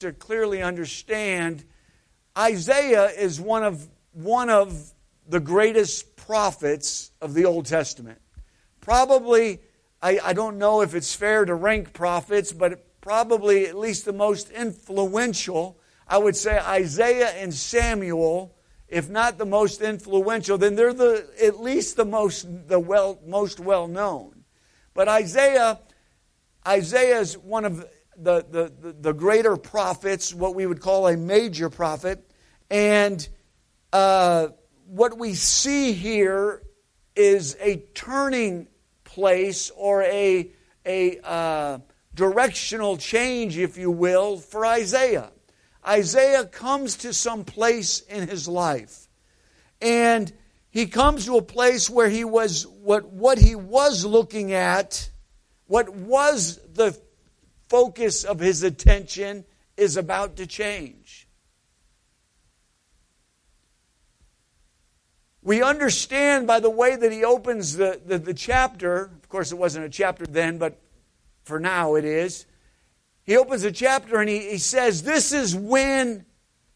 to clearly understand Isaiah is one of one of the greatest prophets of the Old Testament. Probably, I, I don't know if it's fair to rank prophets, but probably at least the most influential. I would say Isaiah and Samuel, if not the most influential, then they're the at least the most the well most well known. But Isaiah, Isaiah is one of the, the, the, greater prophets, what we would call a major prophet. And uh, what we see here is a turning place or a, a uh, directional change, if you will, for Isaiah. Isaiah comes to some place in his life. And he comes to a place where he was, what, what he was looking at, what was the focus of his attention, is about to change. We understand by the way that he opens the, the, the, chapter, of course, it wasn't a chapter then, but for now it is. He opens a chapter and he, he says, This is when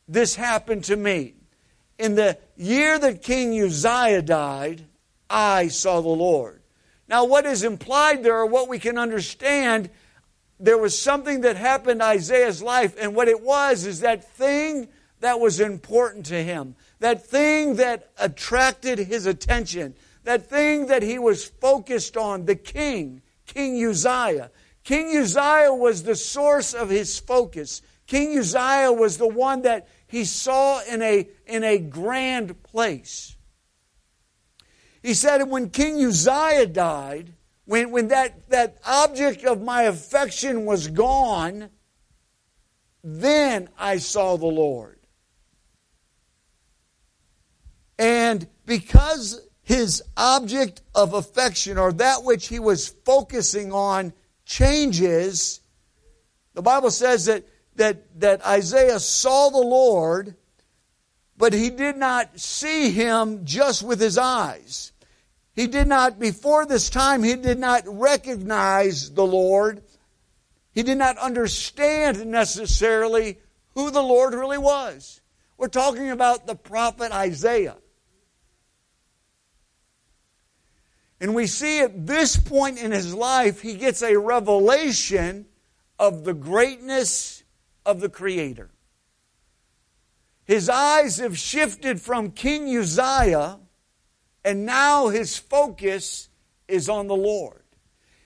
this happened to me. In the year that King Uzziah died, I saw the Lord. Now, what is implied there, or what we can understand, there was something that happened in Isaiah's life, and what it was is that thing that was important to him that thing that attracted his attention, that thing that he was focused on, the king, King Uzziah. King Uzziah was the source of his focus. King Uzziah was the one that he saw in a, in a grand place. He said, when King Uzziah died, when, when that, that object of my affection was gone, then I saw the Lord. And because his object of affection or that which he was focusing on changes, the Bible says that, that, that Isaiah saw the Lord, but he did not see him just with his eyes. He did not, before this time, he did not recognize the Lord. He did not understand necessarily who the Lord really was. We're talking about the prophet Isaiah. And we see at this point in his life, he gets a revelation of the greatness of the Creator. His eyes have shifted from King Uzziah, and now his focus is on the Lord.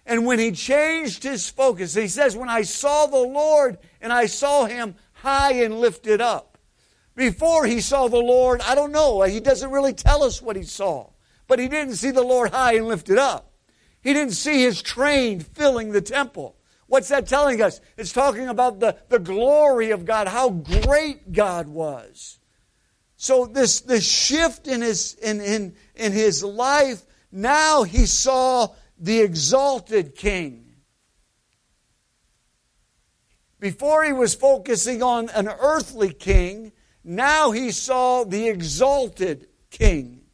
And when he changed his focus, he says, When I saw the Lord and I saw him high and lifted up. Before he saw the Lord, I don't know, he doesn't really tell us what he saw. But he didn't see the Lord high and lifted up. He didn't see his train filling the temple. What's that telling us? It's talking about the, the glory of God, how great God was. So this, this shift in his, in, in, in his life, now he saw the exalted king. Before he was focusing on an earthly king, now he saw the exalted king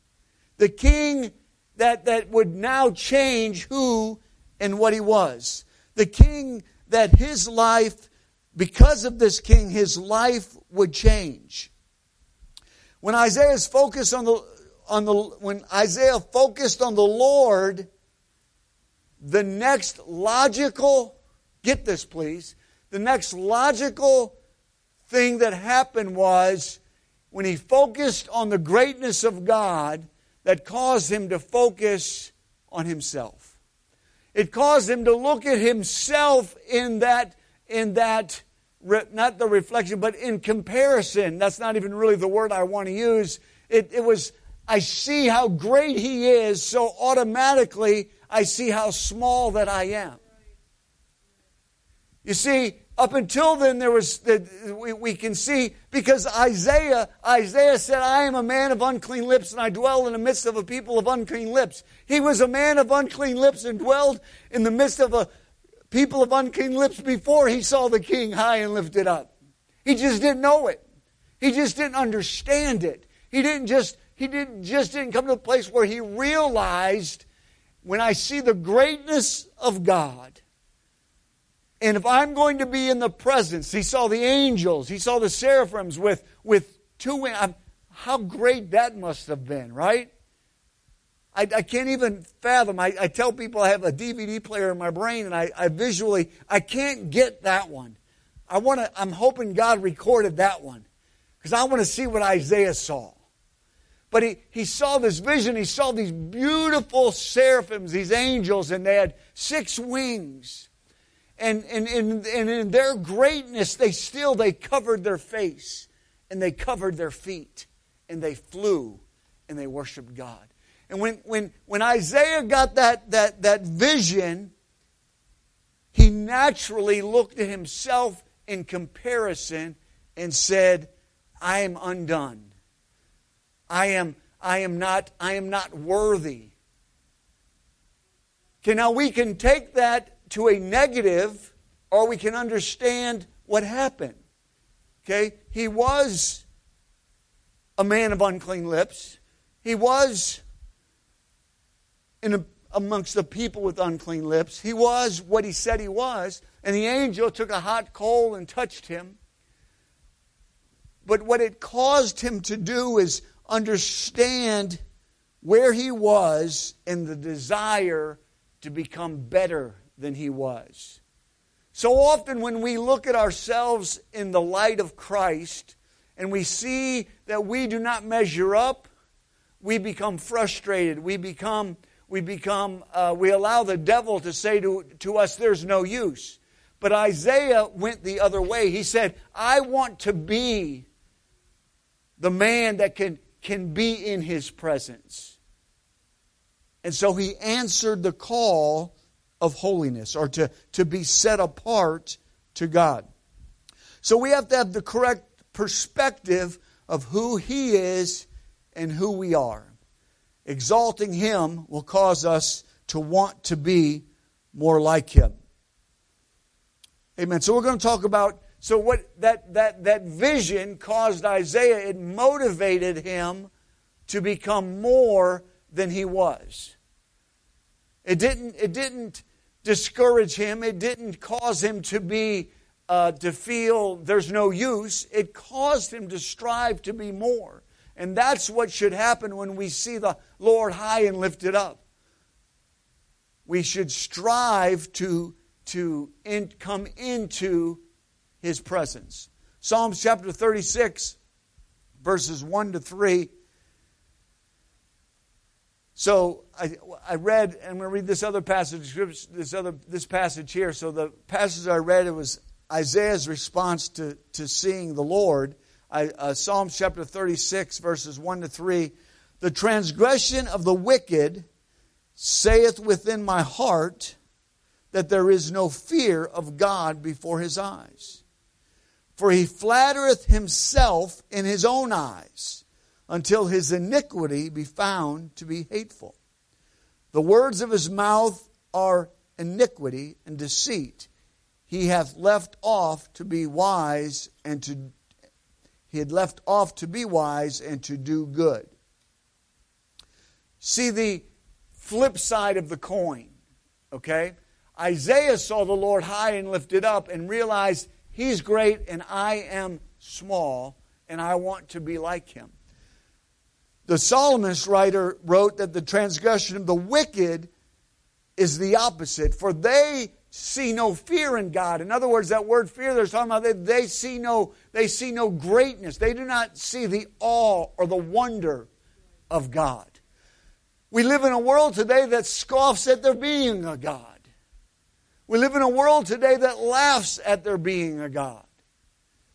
the king that, that would now change who and what he was. The king that his life, because of this king, his life would change. When Isaiah's focused on the on the when Isaiah focused on the Lord, the next logical get this please, the next logical thing that happened was when he focused on the greatness of God, that caused him to focus on himself. It caused him to look at himself in that, in that, not the reflection, but in comparison. That's not even really the word I want to use. It, it was, I see how great he is, so automatically I see how small that I am. You see, up until then, there was the, we, we can see because Isaiah Isaiah said, "I am a man of unclean lips, and I dwell in the midst of a people of unclean lips." He was a man of unclean lips and dwelled in the midst of a people of unclean lips before he saw the King high and lifted up. He just didn't know it. He just didn't understand it. He didn't just he didn't just didn't come to a place where he realized when I see the greatness of God And if I'm going to be in the presence, he saw the angels, he saw the seraphims with, with two wings. How great that must have been, right? I, I can't even fathom. I, I, tell people I have a DVD player in my brain and I, I visually, I can't get that one. I want to, I'm hoping God recorded that one because I want to see what Isaiah saw. But he, he saw this vision. He saw these beautiful seraphims, these angels, and they had six wings. And, and, and, and in their greatness, they still, they covered their face and they covered their feet and they flew and they worshiped God. And when, when, when Isaiah got that, that, that vision, he naturally looked at himself in comparison and said, I am undone. I am, I am not, I am not worthy. Okay, now we can take that to a negative, or we can understand what happened. Okay, he was a man of unclean lips. He was in a, amongst the people with unclean lips. He was what he said he was, and the angel took a hot coal and touched him. But what it caused him to do is understand where he was and the desire to become better than he was. So often, when we look at ourselves in the light of Christ and we see that we do not measure up, we become frustrated. We become, we become, uh, we allow the devil to say to, to us, there's no use. But Isaiah went the other way. He said, I want to be the man that can can be in his presence. And so he answered the call of holiness or to, to be set apart to God. So we have to have the correct perspective of who he is and who we are. Exalting him will cause us to want to be more like him. Amen. So we're going to talk about so what that, that, that vision caused Isaiah, it motivated him to become more than he was. It didn't, it didn't discourage him. It didn't cause him to be uh, to feel there's no use. It caused him to strive to be more. And that's what should happen when we see the Lord high and lifted up. We should strive to, to in, come into his presence. Psalms chapter 36, verses 1 to 3. So I, I read, and I'm going to read this other passage, this other this passage here. So the passage I read it was Isaiah's response to, to seeing the Lord. I, uh, Psalms chapter 36, verses 1 to 3. The transgression of the wicked saith within my heart that there is no fear of God before his eyes. For he flattereth himself in his own eyes until his iniquity be found to be hateful. The words of his mouth are iniquity and deceit. He hath left off to be wise and to he had left off to be wise and to do good. See the flip side of the coin, okay? Isaiah saw the Lord high and lifted up and realized He's great and I am small, and I want to be like him. The psalmist writer wrote that the transgression of the wicked is the opposite, for they see no fear in God. In other words, that word fear they're talking about, they, they, see no, they see no greatness. They do not see the awe or the wonder of God. We live in a world today that scoffs at there being a God. We live in a world today that laughs at there being a God.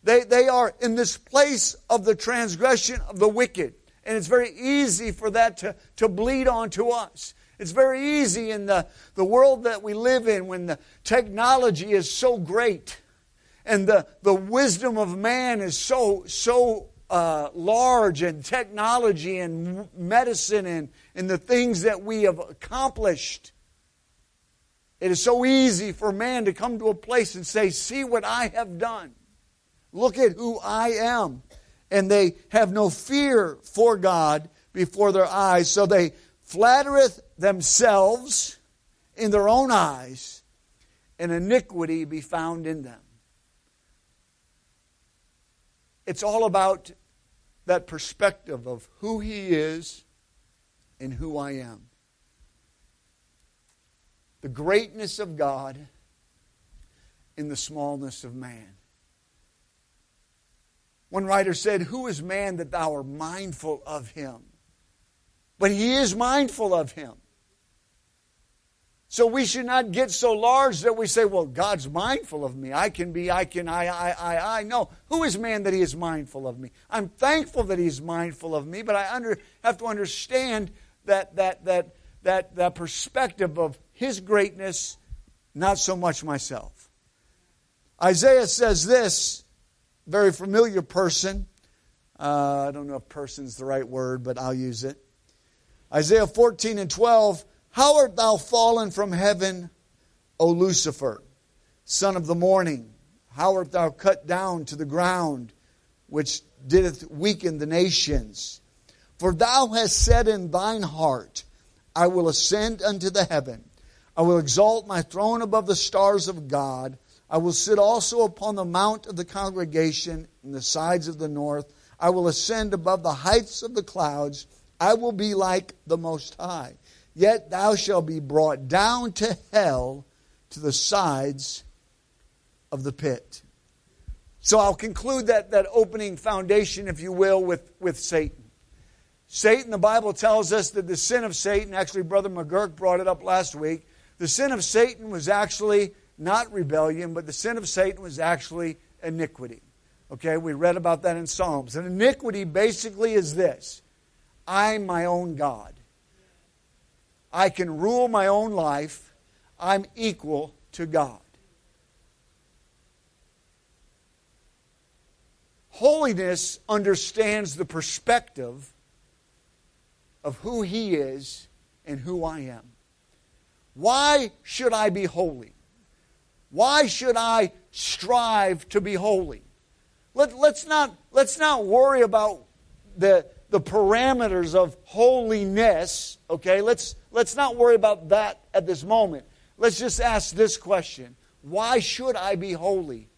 They, they are in this place of the transgression of the wicked. And it's very easy for that to, to bleed onto us. It's very easy in the, the world that we live in when the technology is so great and the, the wisdom of man is so, so uh, large and technology and medicine and, and the things that we have accomplished it is so easy for man to come to a place and say, See what I have done. Look at who I am. And they have no fear for God before their eyes. So they flattereth themselves in their own eyes and iniquity be found in them. It's all about that perspective of who He is and who I am. The greatness of God in the smallness of man. One writer said, Who is man that thou art mindful of him? But he is mindful of him. So we should not get so large that we say, well, God's mindful of me. I can be, I can, I, I, I, I. No. Who is man that he is mindful of me? I'm thankful that he's mindful of me, but I under, have to understand that, that, that, that, that perspective of his greatness, not so much myself. Isaiah says this, very familiar person. Uh, I don't know if person's the right word, but I'll use it. Isaiah 14 and 12 how art thou fallen from heaven, O Lucifer, son of the morning? How art thou cut down to the ground, which didst weaken the nations? For thou hast said in thine heart, I will ascend unto the heaven. I will exalt my throne above the stars of God. I will sit also upon the mount of the congregation in the sides of the north. I will ascend above the heights of the clouds. I will be like the Most High. Yet thou shalt be brought down to hell to the sides of the pit. So I'll conclude that, that opening foundation, if you will, with, with Satan. Satan, the Bible tells us that the sin of Satan, actually, Brother McGurk brought it up last week. The sin of Satan was actually not rebellion, but the sin of Satan was actually iniquity. Okay, we read about that in Psalms. And iniquity basically is this I'm my own God. I can rule my own life. I'm equal to God. Holiness understands the perspective of who He is and who I am. Why should I be holy? Why should I strive to be holy? Let, us not, let's not worry about the, the parameters of holiness, okay? Let's, let's not worry about that at this moment. Let's just ask this question Why should I be holy?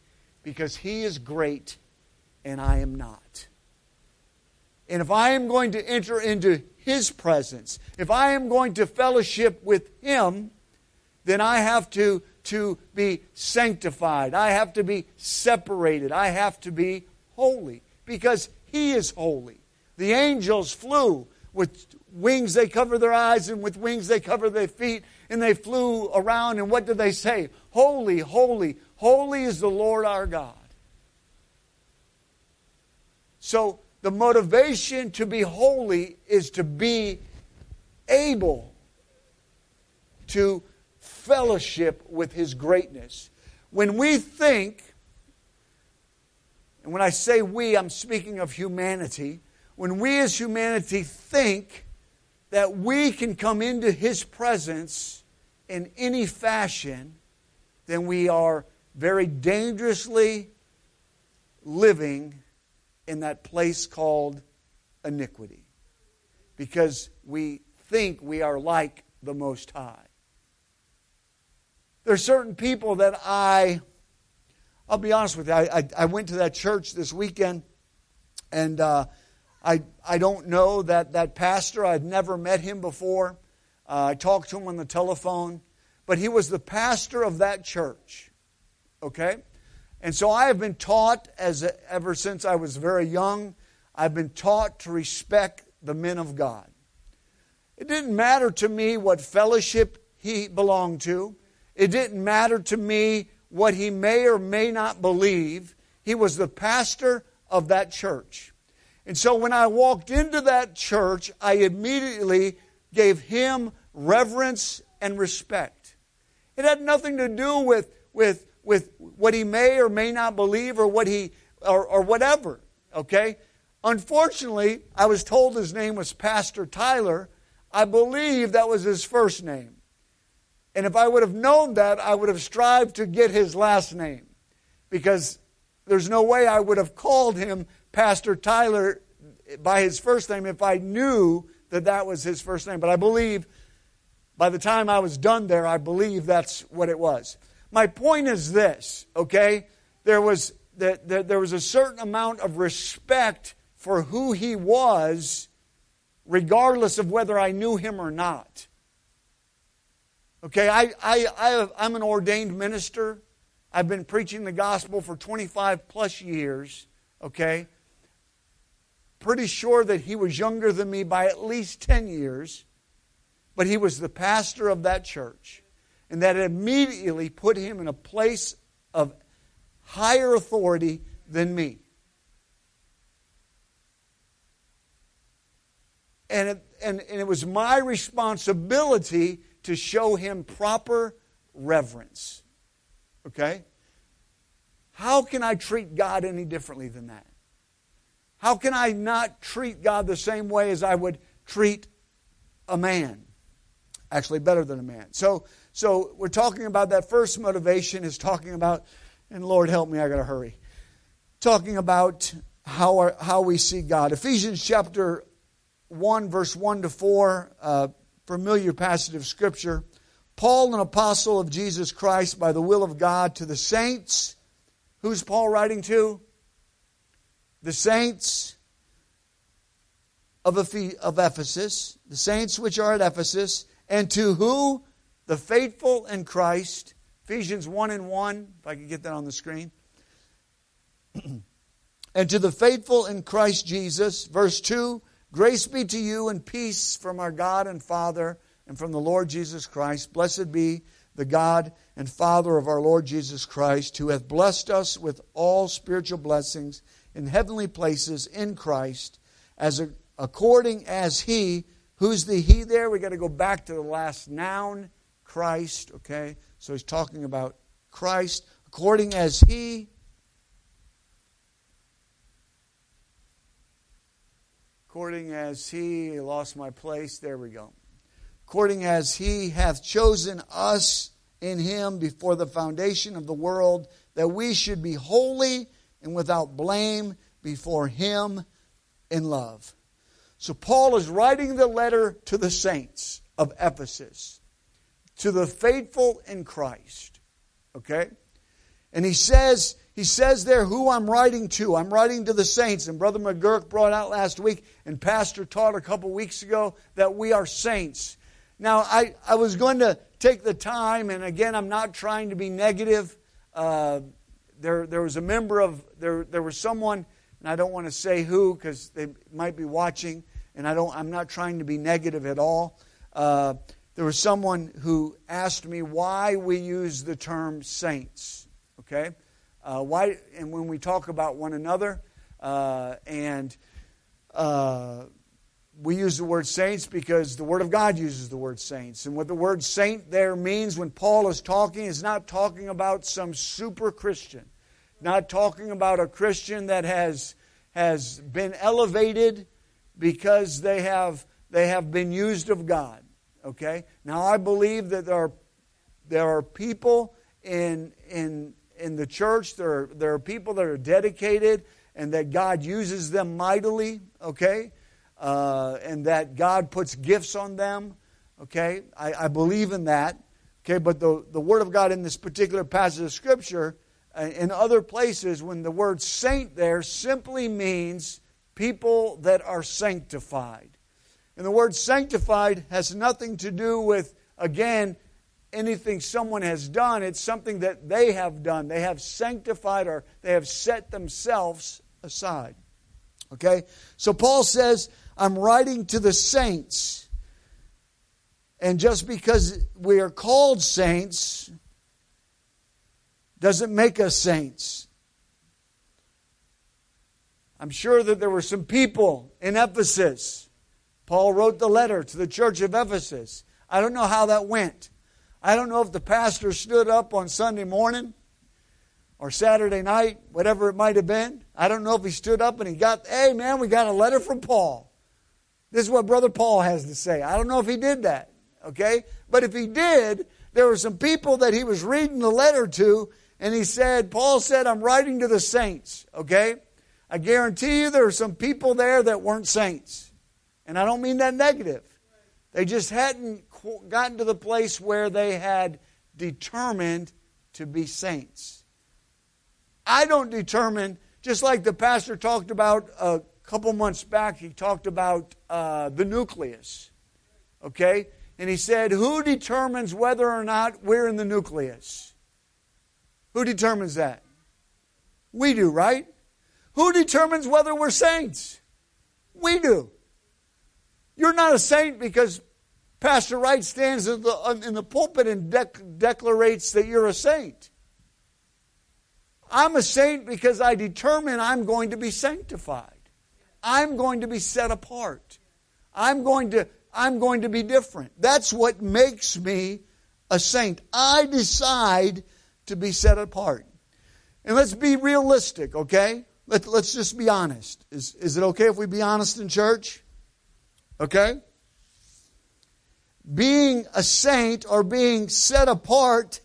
Because He is great and I am not. And if I am going to enter into His presence, if I am going to fellowship with Him, then I have to, to be sanctified. I have to be separated. I have to be holy because He is holy. The angels flew with wings they cover their eyes and with wings they cover their feet and they flew around and what did they say? Holy, holy, holy is the Lord our God. So the motivation to be holy is to be able to fellowship with his greatness. When we think, and when I say we, I'm speaking of humanity when we as humanity think that we can come into His presence in any fashion, then we are very dangerously living in that place called iniquity. Because we think we are like the Most High. There are certain people that I, I'll be honest with you, I, I, I went to that church this weekend and uh, I, I don't know that, that pastor. I've never met him before. Uh, I talked to him on the telephone. But he was the pastor of that church. Okay? And so I have been taught, as ever since I was very young, I've been taught to respect the men of God. It didn't matter to me what fellowship he belonged to. It didn't matter to me what he may or may not believe. He was the pastor of that church. And so when I walked into that church, I immediately gave him reverence and respect. It had nothing to do with, with, with what he may or may not believe or what he or, or whatever. Okay? Unfortunately, I was told his name was Pastor Tyler. I believe that was his first name. And if I would have known that, I would have strived to get his last name. Because there's no way I would have called him Pastor Tyler by his first name if I knew that that was his first name. But I believe by the time I was done there, I believe that's what it was. My point is this, okay? There was, that there was a certain amount of respect for who he was, regardless of whether I knew him or not. Okay, I, I, I, I'm an ordained minister. I've been preaching the gospel for 25 plus years. Okay, pretty sure that he was younger than me by at least 10 years, but he was the pastor of that church. And that immediately put him in a place of higher authority than me. And it, and, and it was my responsibility to show him proper reverence. Okay? How can I treat God any differently than that? How can I not treat God the same way as I would treat a man? Actually, better than a man. So, so we're talking about that first motivation is talking about, and Lord help me, I got to hurry. Talking about how, how we see God. Ephesians chapter 1, verse 1 to 4, uh, familiar passage of Scripture. Paul, an apostle of Jesus Christ by the will of God, to the saints. Who's Paul writing to? The saints of Ephesus, the saints which are at Ephesus, and to who? The faithful in Christ. Ephesians 1 and 1, if I can get that on the screen. and to the faithful in Christ Jesus, verse 2 Grace be to you and peace from our God and Father and from the Lord Jesus Christ. Blessed be the God and Father of our Lord Jesus Christ, who hath blessed us with all spiritual blessings in heavenly places in Christ, as a, according as He, who's the He there? We got to go back to the last noun, Christ. Okay, so he's talking about Christ, according as He according as he lost my place. There we go. According as he hath chosen us in him before the foundation of the world, that we should be holy and without blame before him in love. So Paul is writing the letter to the saints of Ephesus, to the faithful in Christ. Okay? And he says, he says there who I'm writing to. I'm writing to the saints. And Brother McGurk brought out last week, and Pastor taught a couple weeks ago that we are saints. Now, I, I was going to take the time, and again, I'm not trying to be negative. Uh, there, there was a member of, there, there was someone, and I don't want to say who because they might be watching, and I don't, I'm not trying to be negative at all. Uh, there was someone who asked me why we use the term saints. Okay? Uh, why, and when we talk about one another, uh, and uh, we use the word saints because the Word of God uses the word saints. And what the word saint there means when Paul is talking is not talking about some super Christian, not talking about a Christian that has, has been elevated because they have, they have been used of God. Okay? Now, I believe that there are, there are people in, in in the church. There are, there are people that are dedicated and that God uses them mightily, okay? Uh, and that God puts gifts on them, okay? I, I, believe in that, okay? But the, the Word of God in this particular passage of Scripture, uh, in other places, when the word saint there simply means people that are sanctified. And the word sanctified has nothing to do with, again, anything someone has done, it's something that they have done. They have sanctified or they have set themselves aside. Okay? So Paul says, I'm writing to the saints. And just because we are called saints doesn't make us saints. I'm sure that there were some people in Ephesus. Paul wrote the letter to the church of Ephesus. I don't know how that went. I don't know if the pastor stood up on Sunday morning or Saturday night, whatever it might have been. I don't know if he stood up and he got, hey man, we got a letter from Paul. This is what Brother Paul has to say. I don't know if he did that, okay? But if he did, there were some people that he was reading the letter to, and he said, Paul said, I'm writing to the saints, okay? I guarantee you there are some people there that weren't saints. And I don't mean that negative. They just hadn't gotten to the place where they had determined to be saints. I don't determine, just like the pastor talked about a couple months back, he talked about uh, the nucleus. Okay? And he said, Who determines whether or not we're in the nucleus? Who determines that? We do, right? Who determines whether we're saints? We do. You're not a saint because Pastor Wright stands in the, in the pulpit and dec- declarates that you're a saint. I'm a saint because I determine I'm going to be sanctified. I'm going to be set apart. I'm going to, I'm going to be different. That's what makes me a saint. I decide to be set apart. And let's be realistic, okay? Let, let's just be honest. Is, is it okay if we be honest in church? Okay? Being a saint or being set apart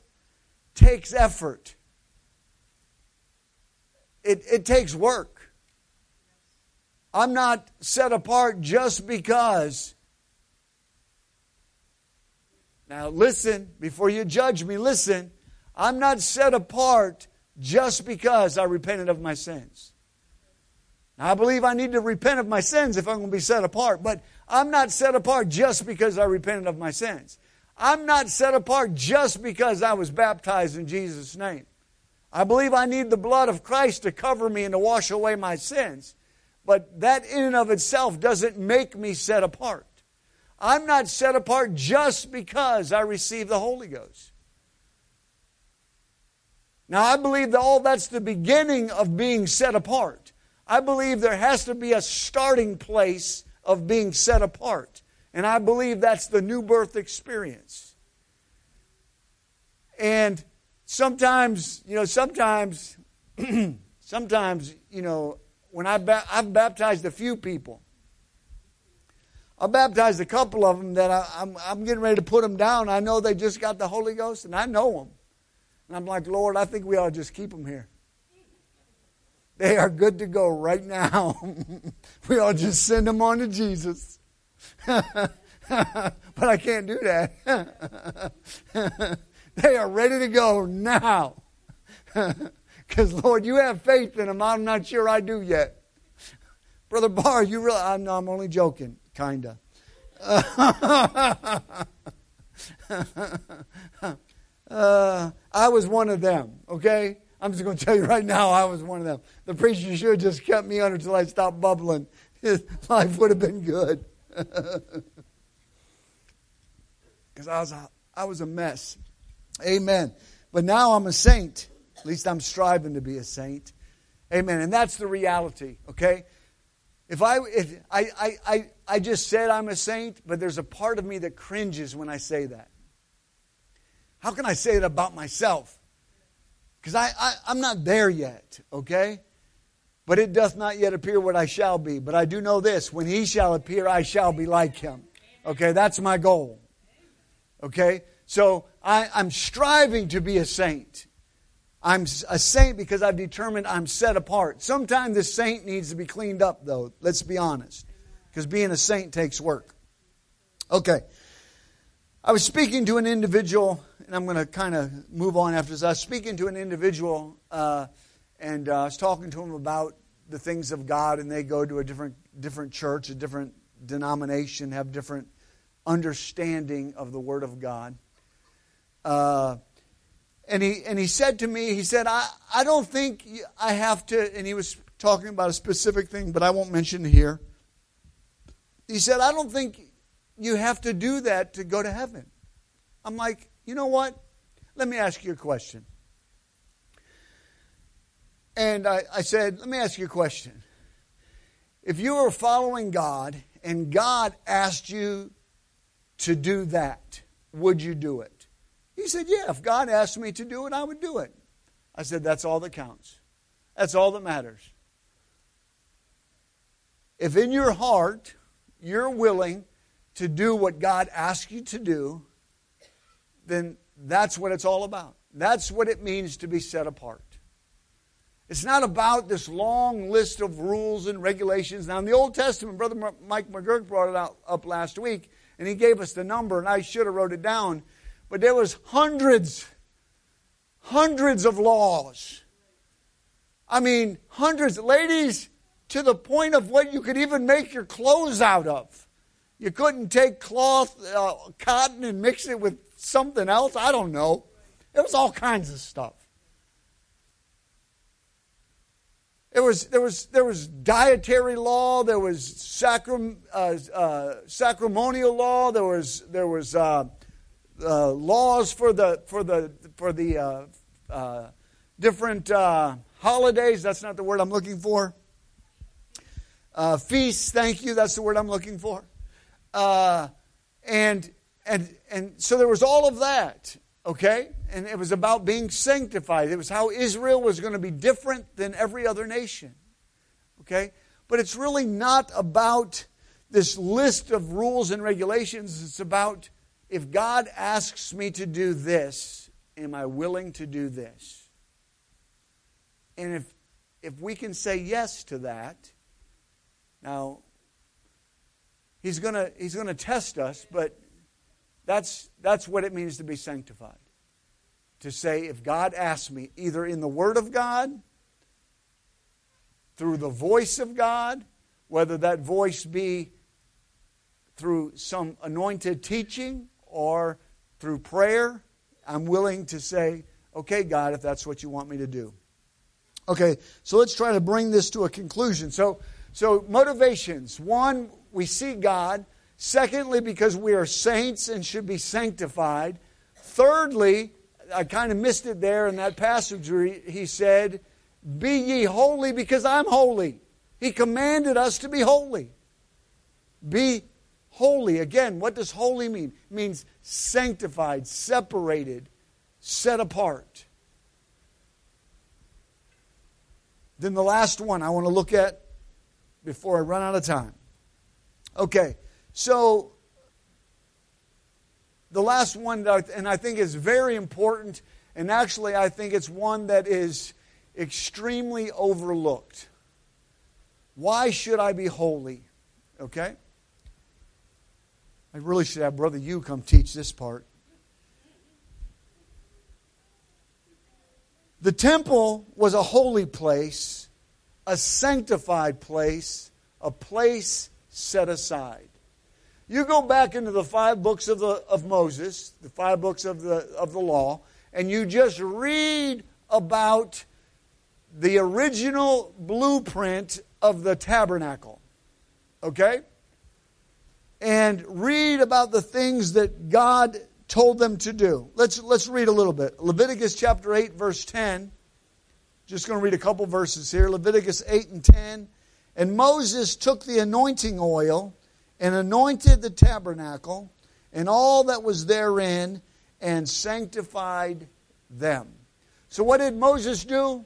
takes effort. It, it takes work. I'm not set apart just because. Now, listen, before you judge me, listen. I'm not set apart just because I repented of my sins. Now, I believe I need to repent of my sins if I'm going to be set apart, but I'm not set apart just because I repented of my sins. I'm not set apart just because I was baptized in Jesus' name. I believe I need the blood of Christ to cover me and to wash away my sins. But that in and of itself doesn't make me set apart. I'm not set apart just because I received the Holy Ghost. Now, I believe that all that's the beginning of being set apart. I believe there has to be a starting place of being set apart. And I believe that's the new birth experience. And sometimes, you know, sometimes, sometimes, you know, when I ba- I've baptized a few people, I baptized a couple of them that I, I'm, I'm getting ready to put them down. I know they just got the Holy Ghost, and I know them. And I'm like, Lord, I think we ought to just keep them here. They are good to go right now. we all just send them on to Jesus. but I can't do that. they are ready to go now. Because, Lord, you have faith in them. I'm not sure I do yet. Brother Barr, you really, I'm, I'm only joking, kind of. uh, I was one of them, okay? I'm just going to tell you right now, I was one of them. The preacher should have just kept me under until I stopped bubbling. His life would have been good. Because I was, a, I was a mess. Amen. But now I'm a saint. At least I'm striving to be a saint. Amen. And that's the reality, okay? If I, if I, I, I, I just said I'm a saint, but there's a part of me that cringes when I say that. How can I say it about myself? Because I, I, I'm not there yet, okay? But it doth not yet appear what I shall be. But I do know this when he shall appear, I shall be like him. Okay, that's my goal. Okay? So I, I'm striving to be a saint. I'm a saint because I've determined I'm set apart. Sometimes the saint needs to be cleaned up, though. Let's be honest. Because being a saint takes work. Okay. I was speaking to an individual, and I'm going to kind of move on after this. I was speaking to an individual, uh, and uh, I was talking to him about the things of God, and they go to a different different church, a different denomination, have different understanding of the Word of God. Uh, and he and he said to me, he said, I, I don't think I have to, and he was talking about a specific thing, but I won't mention here. He said, I don't think you have to do that to go to heaven. I'm like, you know what? Let me ask you a question. And I, I said, let me ask you a question. If you were following God and God asked you to do that, would you do it? He said, Yeah, if God asked me to do it, I would do it. I said, That's all that counts. That's all that matters. If in your heart you're willing to do what God asks you to do, then that's what it's all about. That's what it means to be set apart. It's not about this long list of rules and regulations. Now, in the Old Testament, Brother Mike McGurk brought it out, up last week, and he gave us the number, and I should have wrote it down. But there was hundreds, hundreds of laws. I mean, hundreds. Ladies, to the point of what you could even make your clothes out of. You couldn't take cloth, uh, cotton, and mix it with something else. I don't know. It was all kinds of stuff. There was, there was, there was dietary law, there was sacram, uh, uh, sacramonial law, there was, there was uh, uh laws for the, for the, for the uh, uh, different holidays. That's not the word I'm looking for. feasts, thank you, that's the word I'm looking for. and, and, and so there was all of that, okay? and it was about being sanctified. It was how Israel was going to be different than every other nation. Okay? But it's really not about this list of rules and regulations. It's about if God asks me to do this, am I willing to do this? And if if we can say yes to that, now he's going to he's going to test us, but that's that's what it means to be sanctified to say, if God asks me, either in the Word of God, through the voice of God, whether that voice be through some anointed teaching or through prayer, I'm willing to say, okay, God, if that's what you want me to do. Okay, so let's try to bring this to a conclusion. So, so motivations. One, we see God. Secondly, because we are saints and should be sanctified. Thirdly, I kind of missed it there in that passage where he, said, Be ye holy because I'm holy. He commanded us to be holy. Be holy. Again, what does holy mean? It means sanctified, separated, set apart. Then the last one I want to look at before I run out of time. Okay, so the last one, and I think is very important, and actually I think it's one that is extremely overlooked. Why should I be holy? Okay? I really should have Brother You come teach this part. The temple was a holy place, a sanctified place, a place set aside. You go back into the five books of, the, of Moses, the five books of the, of the law, and you just read about the original blueprint of the tabernacle. Okay? And read about the things that God told them to do. Let's, let's read a little bit. Leviticus chapter 8, verse 10. Just going to read a couple verses here. Leviticus 8 and 10. And Moses took the anointing oil and anointed the tabernacle and all that was therein and sanctified them. So, what did Moses do?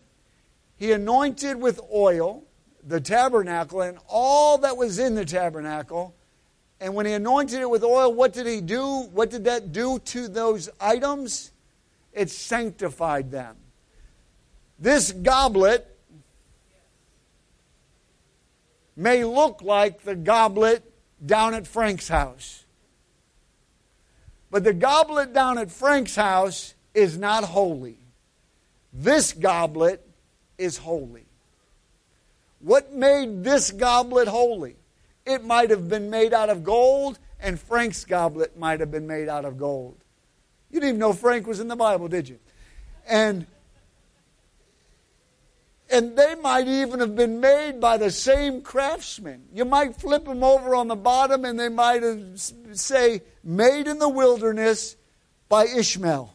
He anointed with oil the tabernacle and all that was in the tabernacle. And when he anointed it with oil, what did he do? What did that do to those items? It sanctified them. This goblet may look like the goblet down at Frank's house. But the goblet down at Frank's house is not holy. This goblet is holy. What made this goblet holy? It might have been made out of gold, and Frank's goblet might have been made out of gold. You didn't even know Frank was in the Bible, did you? And and they might even have been made by the same craftsman. You might flip them over on the bottom and they might say, made in the wilderness by Ishmael.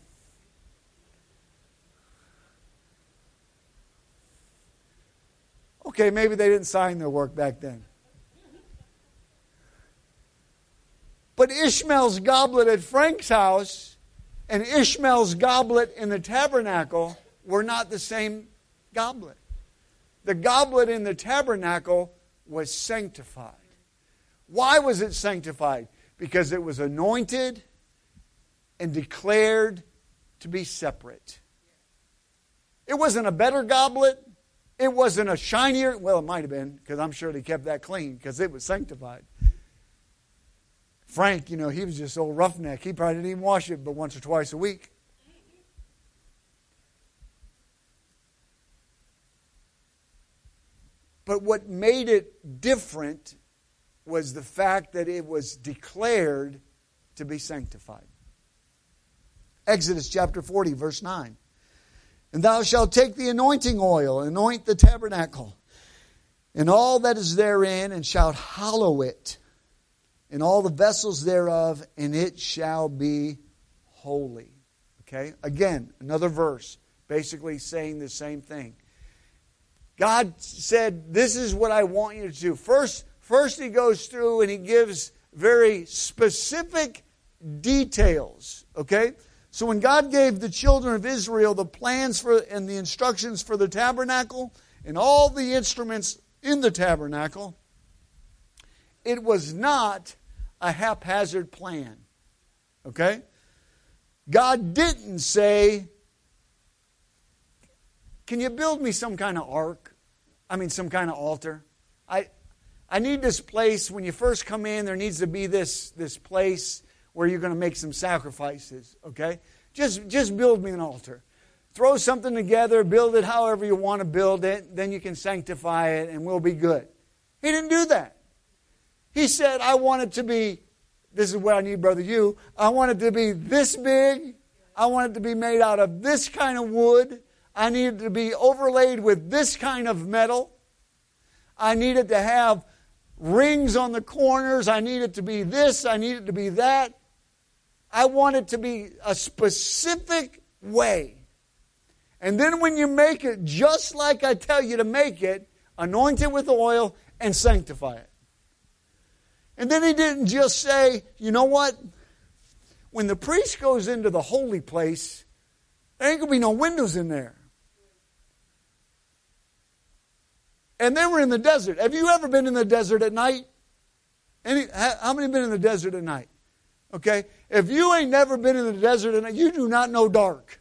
Okay, maybe they didn't sign their work back then. But Ishmael's goblet at Frank's house and Ishmael's goblet in the tabernacle were not the same goblet. The goblet in the tabernacle was sanctified. Why was it sanctified? Because it was anointed and declared to be separate. It wasn't a better goblet. It wasn't a shinier, well, it might have been, because I'm sure they kept that clean because it was sanctified. Frank, you know, he was just old roughneck. He probably didn't even wash it but once or twice a week. But what made it different was the fact that it was declared to be sanctified. Exodus chapter 40, verse 9. And thou shalt take the anointing oil, anoint the tabernacle, and all that is therein, and shalt hallow it, and all the vessels thereof, and it shall be holy. Okay? Again, another verse, basically saying the same thing. God said, This is what I want you to do. First, first he goes through and he gives very specific details. Okay? So when God gave the children of Israel the plans for and the instructions for the tabernacle and all the instruments in the tabernacle, it was not a haphazard plan. Okay? God didn't say, Can you build me some kind of ark? I mean, some kind of altar? I, I need this place. When you first come in, there needs to be this, this place where you're going to make some sacrifices, okay? Just, just build me an altar. Throw something together, build it however you want to build it, then you can sanctify it and we'll be good. He didn't do that. He said, I want it to be, this is what I need, brother, you. I want it to be this big. I want it to be made out of this kind of wood. I need it to be overlaid with this kind of metal. I need it to have rings on the corners. I need it to be this. I need it to be that. I want it to be a specific way. And then when you make it just like I tell you to make it, anoint it with oil and sanctify it. And then he didn't just say, you know what? When the priest goes into the holy place, there ain't going to be no windows in there. And then we're in the desert. Have you ever been in the desert at night? Any, how many been in the desert at night? Okay? If you ain't never been in the desert and you do not know dark.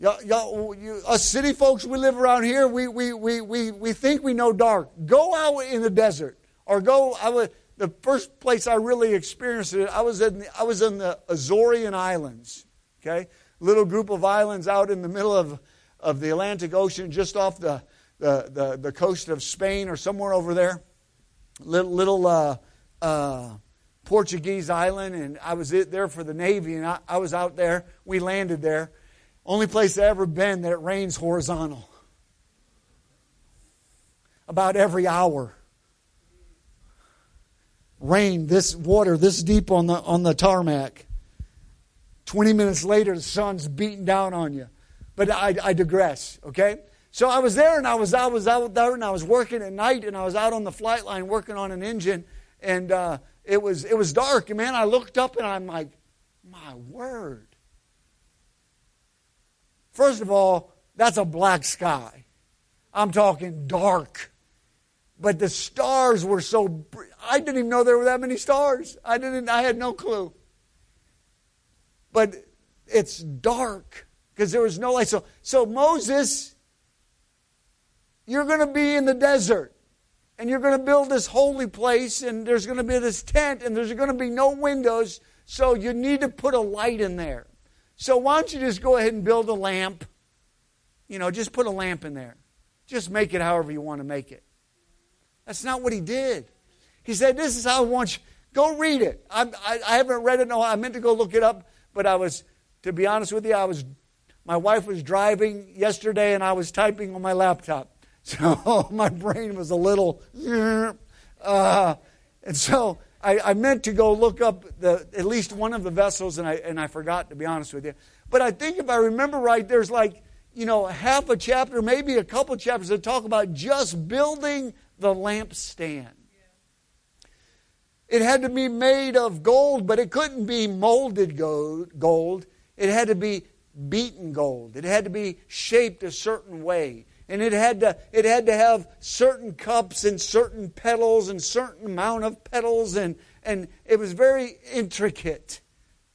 Y'all, y'all, you, us city folks, we live around here, we, we, we, we, we think we know dark. Go out in the desert. Or go, I would, the first place I really experienced it, I was in the, I was in the Azorian Islands. Okay? Little group of islands out in the middle of, of the Atlantic Ocean, just off the, the, the, the coast of Spain or somewhere over there little, little uh, uh, Portuguese island, and I was there for the Navy, and I, I was out there. We landed there. Only place I ever been that it rains horizontal. About every hour. Rain, this water this deep on the on the tarmac. Twenty minutes later, the sun's beating down on you. But I, I digress, okay? So I was there and I was, I was out there and I was working at night and I was out on the flight line working on an engine and uh, it, was, it was dark. And man, I looked up and I'm like, my word. First of all, that's a black sky. I'm talking dark. But the stars were so I didn't even know there were that many stars. I didn't I had no clue. But it's dark because there was no light. So so Moses you're going to be in the desert and you're going to build this holy place and there's going to be this tent and there's going to be no windows so you need to put a light in there. So why don't you just go ahead and build a lamp? You know just put a lamp in there. Just make it however you want to make it. That's not what he did. He said this is how i want you go read it. I, I, I haven't read it no i meant to go look it up but i was to be honest with you i was my wife was driving yesterday and i was typing on my laptop so my brain was a little, uh, and so I, I, meant to go look up the, at least one of the vessels, and I, and I forgot, to be honest with you. But I think if I remember right, there's like, you know, half a chapter, maybe a couple chapters that talk about just building the lampstand. It had to be made of gold, but it couldn't be molded gold. It had to be beaten gold. It had to be shaped a certain way. And it had to it had to have certain cups and certain petals and certain amount of petals. And and it was very intricate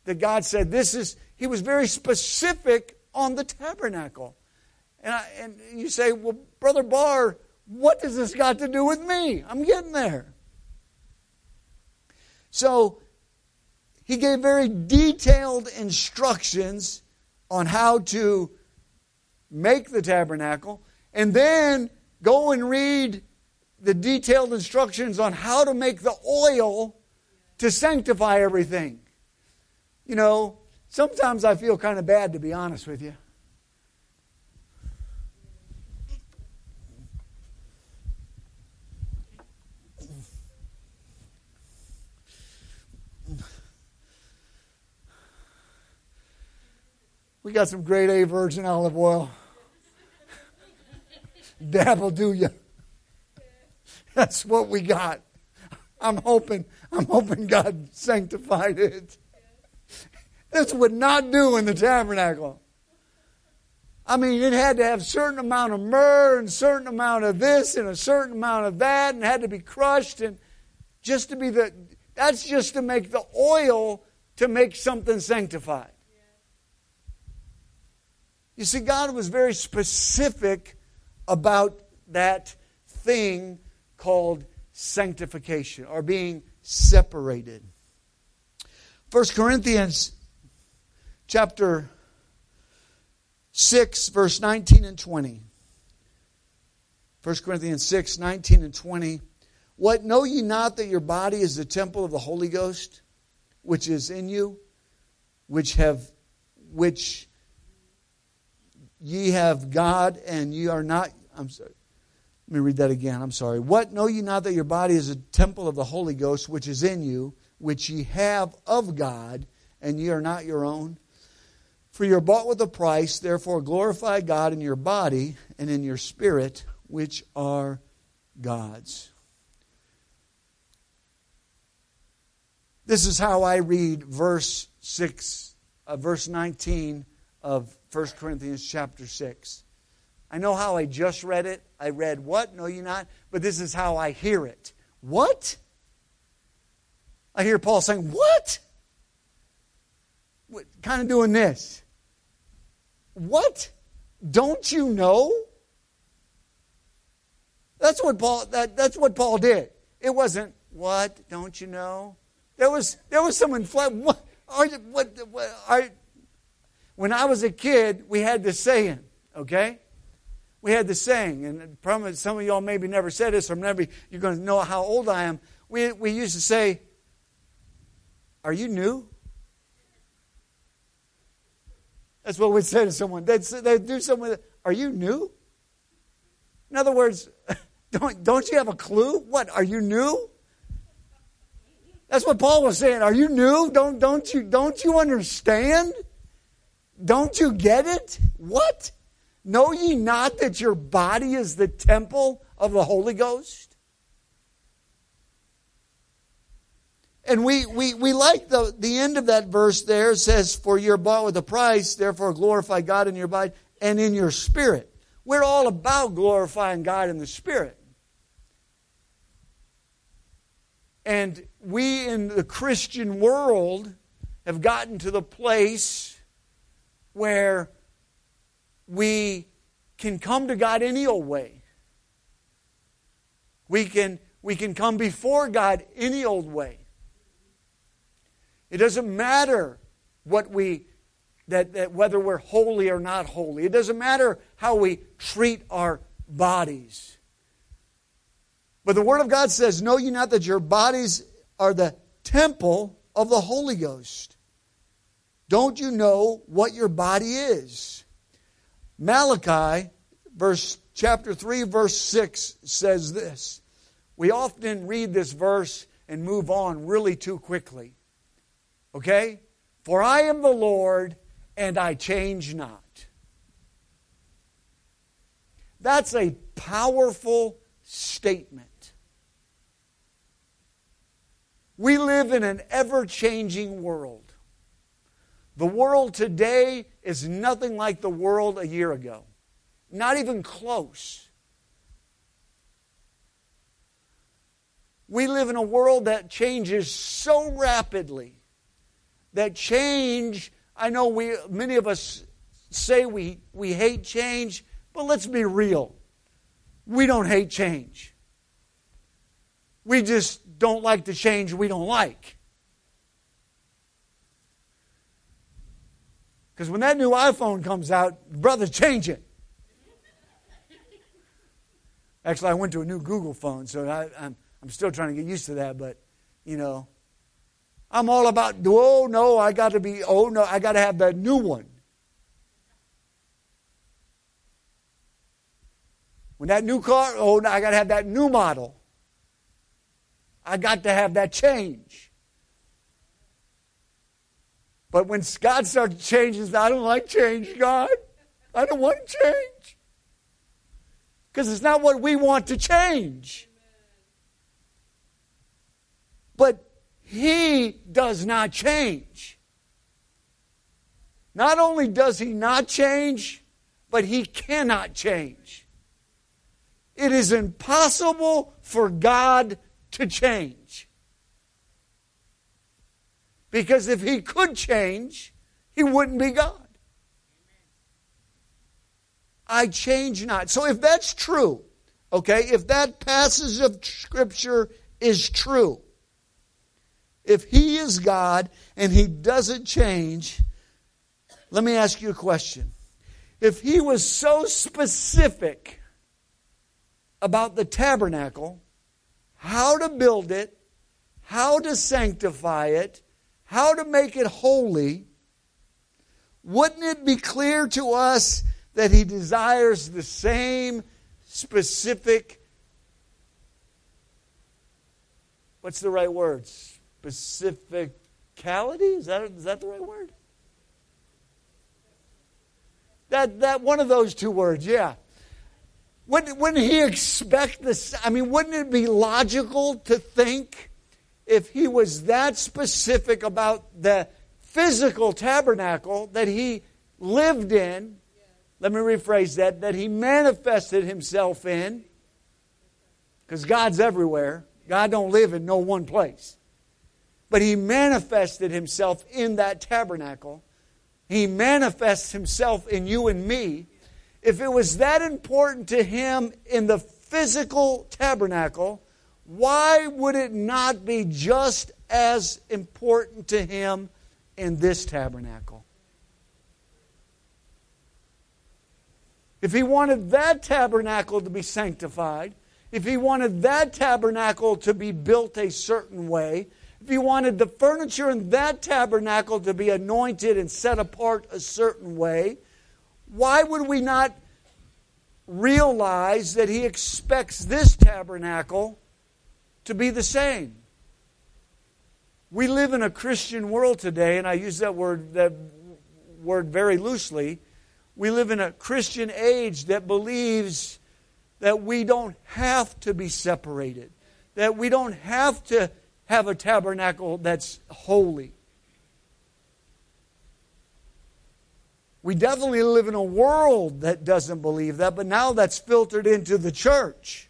that God said this is he was very specific on the tabernacle. And I, and you say well brother Barr what does this got to do with me? I'm getting there. So he gave very detailed instructions on how to make the tabernacle, and then go and read the detailed instructions on how to make the oil to sanctify everything. You know, sometimes I feel kind of bad, to be honest with you. We got some grade A virgin olive oil. Dabble do you. That's what we got. I'm hoping, I'm hoping God sanctified it. This would not do in the tabernacle. I mean, it had to have a certain amount of myrrh and certain amount of this and a certain amount of that and had to be crushed and just to be the that's just to make the oil to make something sanctified. You see, God was very specific about that thing called sanctification or being separated. 1 Corinthians chapter 6, verse 19 and 20. 1 Corinthians 6, 19 and 20. What know ye not that your body is the temple of the Holy Ghost, which is in you, which have which ye have God, and ye are not. I'm sorry. Let me read that again. I'm sorry. What know ye not that your body is a temple of the Holy Ghost, which is in you, which ye have of God, and ye are not your own? For you are bought with a price, therefore glorify God in your body and in your spirit, which are God's. This is how I read verse 6, uh, verse 19 of 1 Corinthians chapter 6. I know how I just read it. I read what? No, you not. But this is how I hear it. What? I hear Paul saying, What? what kind of doing this. What? Don't you know? That's what Paul that, that's what Paul did. It wasn't what, don't you know? There was there was some infl- what are you what, what are when I was a kid, we had this saying, okay? We had this saying, and probably some of y'all maybe never said this, or maybe you're going to know how old I am. We, we used to say, Are you new? That's what we'd say to someone. They'd, they'd do something with Are you new? In other words, don't, don't you have a clue? What? Are you new? That's what Paul was saying. Are you new? Don't, don't, you, don't you understand? Don't you get it? What? Know ye not that your body is the temple of the Holy Ghost? And we, we, we like the, the end of that verse there. Says, For you're bought with a price, therefore glorify God in your body and in your spirit. We're all about glorifying God in the spirit. And we in the Christian world have gotten to the place where we can come to God any old way. We can, we can come before God any old way. It doesn't matter what we that, that whether we're holy or not holy. It doesn't matter how we treat our bodies. But the Word of God says, Know ye not that your bodies are the temple of the Holy Ghost? Don't you know what your body is? Malachi, verse chapter 3, verse 6 says this. We often read this verse and move on really too quickly. Okay? For I am the Lord and I change not. That's a powerful statement. We live in an ever changing world. The world today is nothing like the world a year ago, not even close. We live in a world that changes so rapidly. That change, I know we many of us say we, we hate change, but let's be real. We don't hate change. We just don't like the change we don't like. Because when that new iPhone comes out, brother, change it. Actually, I went to a new Google phone, so I, am I'm, I'm still trying to get used to that. But you know, I'm all about oh no, I got to be oh no, I got to have that new one. When that new car, oh no, I got to have that new model. I got to have that change. But when God starts changing, I don't like change, God. I don't want to change. Because it's not what we want to change. But He does not change. Not only does He not change, but He cannot change. It is impossible for God to change. Because if he could change, he wouldn't be God. I change not. So if that's true, okay, if that passage of Scripture is true, if he is God and he doesn't change, let me ask you a question. If he was so specific about the tabernacle, how to build it, how to sanctify it, how to make it holy, wouldn't it be clear to us that he desires the same specific what's the right word? Specificality? Is that, is that the right word? That, that one of those two words, yeah. Wouldn't, wouldn't he expect this? I mean, wouldn't it be logical to think if he was that specific about the physical tabernacle that he lived in? Let me rephrase that that he manifested himself in. Because God's everywhere. God don't live in no one place. But he manifested himself in that tabernacle. He manifests himself in you and me if it was that important to him in the physical tabernacle, why would it not be just as important to him in this tabernacle? If he wanted that tabernacle to be sanctified, if he wanted that tabernacle to be built a certain way, if he wanted the furniture in that tabernacle to be anointed and set apart a certain way, why would we not realize that he expects this tabernacle to be the same? We live in a Christian world today, and I use that word, that word very loosely. We live in a Christian age that believes that we don't have to be separated, that we don't have to have a tabernacle that's holy. We definitely live in a world that doesn't believe that, but now that's filtered into the church.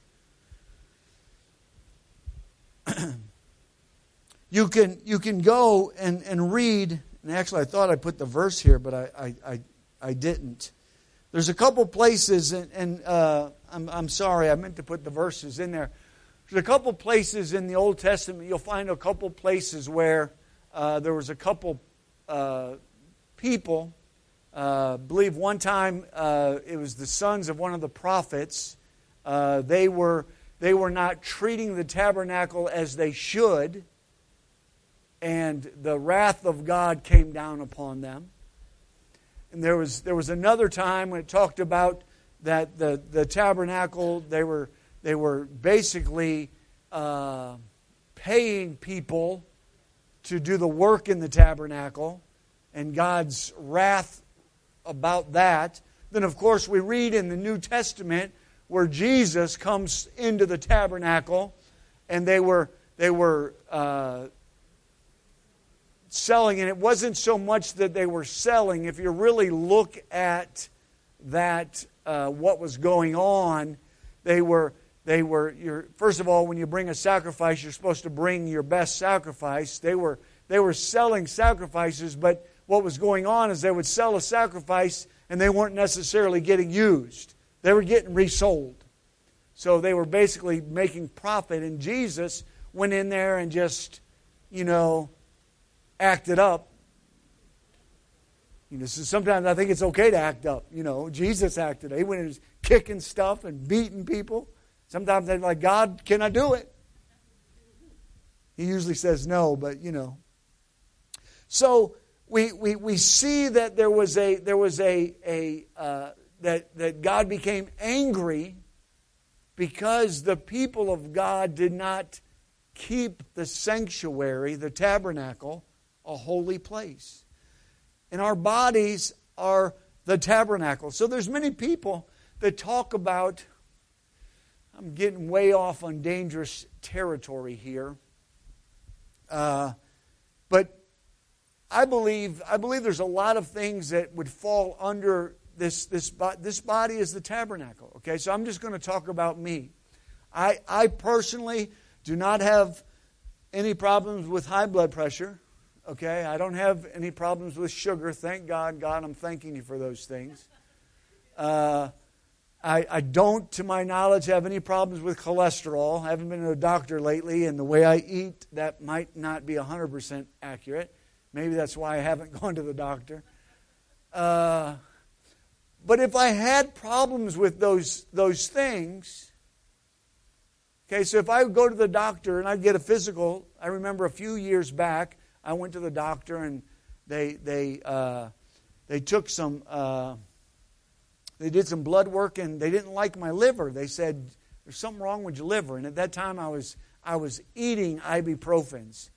you can you can go and, and read, and actually I thought I put the verse here, but I, I, I, I didn't. There's a couple places, and, and uh, I'm, I'm sorry, I meant to put the verses in there. There's a couple places in the Old Testament, you'll find a couple places where uh, there was a couple uh, people uh, believe one time uh, it was the sons of one of the prophets. Uh, they, were, they were not treating the tabernacle as they should, and the wrath of God came down upon them. And there was, there was another time when it talked about that the, the tabernacle, they were, they were basically uh, paying people to do the work in the tabernacle, and God's wrath about that. Then, of course, we read in the New Testament where Jesus comes into the tabernacle and they were, they were uh, selling. And it wasn't so much that they were selling. If you really look at that, uh, what was going on, they were they were first of all when you bring a sacrifice you're supposed to bring your best sacrifice they were they were selling sacrifices but what was going on is they would sell a sacrifice and they weren't necessarily getting used. They were getting resold. So they were basically making profit. And Jesus went in there and just, you know, acted up. You know, so sometimes I think it's okay to act up. You know, Jesus acted. Up. He went and was kicking stuff and beating people. Sometimes they're like, God, can I do it? He usually says no, but you know. So we, we, we see that there was a there was a, a uh, that that God became angry because the people of God did not keep the sanctuary, the tabernacle, a holy place. And our bodies are the tabernacle. So there's many people that talk about I'm getting way off on dangerous territory here. Uh, but I believe I believe there's a lot of things that would fall under this this this body is the tabernacle. Okay, so I'm just going to talk about me. I I personally do not have any problems with high blood pressure. Okay, I don't have any problems with sugar. Thank God, God, I'm thanking you for those things. Uh, I, I don't, to my knowledge, have any problems with cholesterol. I haven't been to a doctor lately, and the way I eat, that might not be 100% accurate. Maybe that's why I haven't gone to the doctor. Uh, but if I had problems with those, those things, okay, so if I go to the doctor and I get a physical, I remember a few years back, I went to the doctor and they, they, uh, they took some. Uh, they did some blood work and they didn't like my liver. They said, There's something wrong with your liver. And at that time, I was, I was eating ibuprofens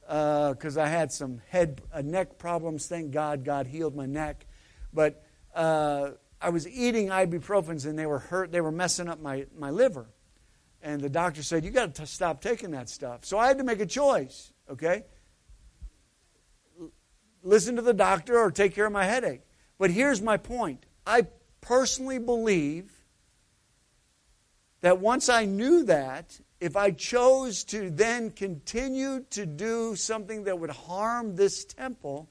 because uh, I had some head, uh, neck problems. Thank God, God healed my neck. But uh, I was eating ibuprofens and they were hurt. They were messing up my, my liver. And the doctor said, You got to stop taking that stuff. So I had to make a choice, okay? Listen to the doctor or take care of my headache. But here's my point I personally believe that once I knew that, if I chose to then continue to do something that would harm this temple,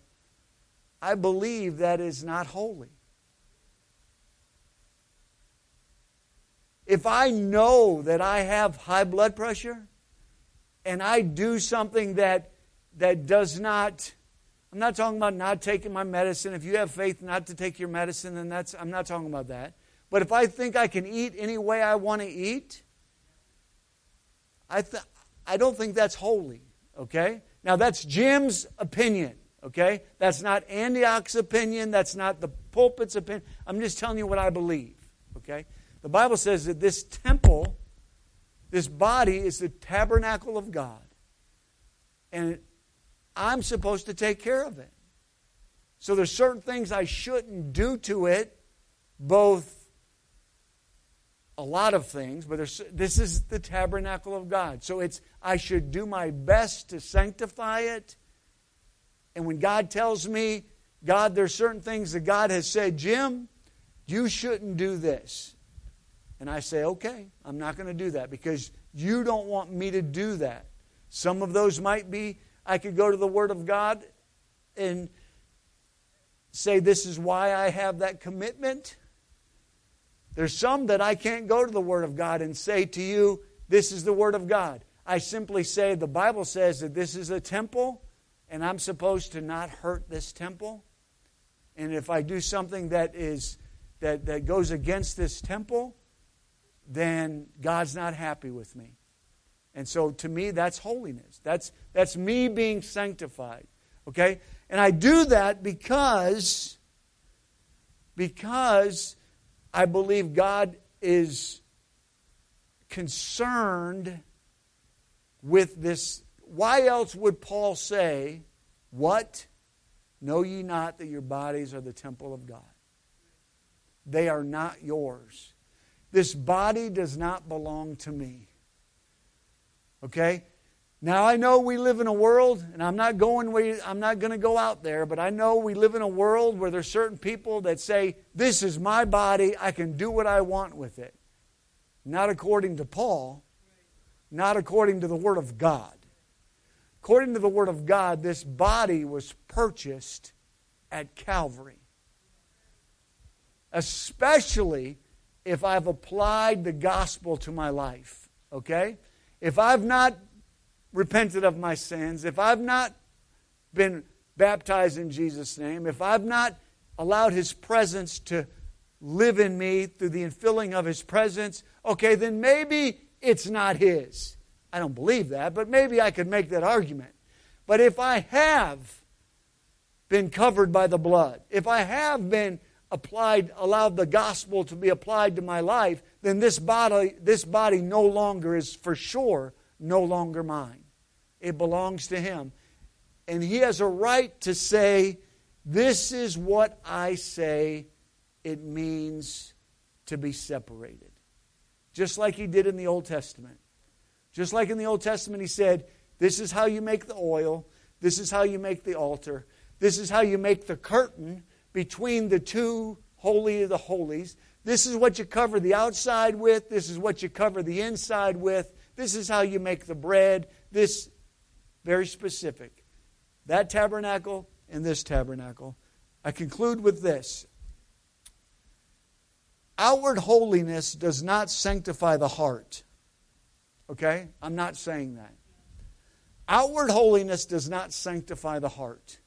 I believe that is not holy. If I know that I have high blood pressure and I do something that, that does not I'm not talking about not taking my medicine. If you have faith not to take your medicine, then that's, I'm not talking about that. But if I think I can eat any way I want to eat, I, th- I don't think that's holy, okay? Now, that's Jim's opinion, okay? That's not Antioch's opinion. That's not the pulpit's opinion. I'm just telling you what I believe, okay? The Bible says that this temple, this body, is the tabernacle of God. And I'm supposed to take care of it. So there's certain things I shouldn't do to it, both a lot of things, but this is the tabernacle of God. So it's I should do my best to sanctify it. And when God tells me, God, there's certain things that God has said, Jim, you shouldn't do this. And I say, okay, I'm not going to do that because you don't want me to do that. Some of those might be I could go to the Word of God and say, This is why I have that commitment. There's some that I can't go to the Word of God and say to you, This is the Word of God. I simply say, The Bible says that this is a temple, and I'm supposed to not hurt this temple. And if I do something that is that, that goes against this temple, then God's not happy with me. And so to me, that's holiness. That's, that's me being sanctified. Okay? And I do that because, because I believe God is concerned with this. Why else would Paul say, What? Know ye not that your bodies are the temple of God? They are not yours. This body does not belong to me. Okay? Now I know we live in a world, and I'm not going I'm not going to go out there, but I know we live in a world where there's certain people that say, This is my body, I can do what I want with it. Not according to Paul, not according to the Word of God. According to the Word of God, this body was purchased at Calvary. Especially if I've applied the gospel to my life. Okay? if I've not repented of my sins, if I've not been baptized in Jesus' name, if I've not allowed His presence to live in me through the infilling of His presence, okay, then maybe it's not His. I don't believe that, but maybe I could make that argument. But if I have been covered by the blood, if I have been applied, allowed the gospel to be applied to my life, then this body, this body no longer is for sure no longer mine. It belongs to Him. And He has a right to say, This is what I say it means to be separated. Just like He did in the Old Testament. Just like in the Old Testament, He said, This is how you make the oil, this is how you make the altar, this is how you make the curtain between the two holy of the holies. This is what you cover the outside with. This is what you cover the inside with. This is how you make the bread. This, very specific. That tabernacle and this tabernacle. I conclude with this outward holiness does not sanctify the heart. Okay? I'm not saying that. Outward holiness does not sanctify the heart.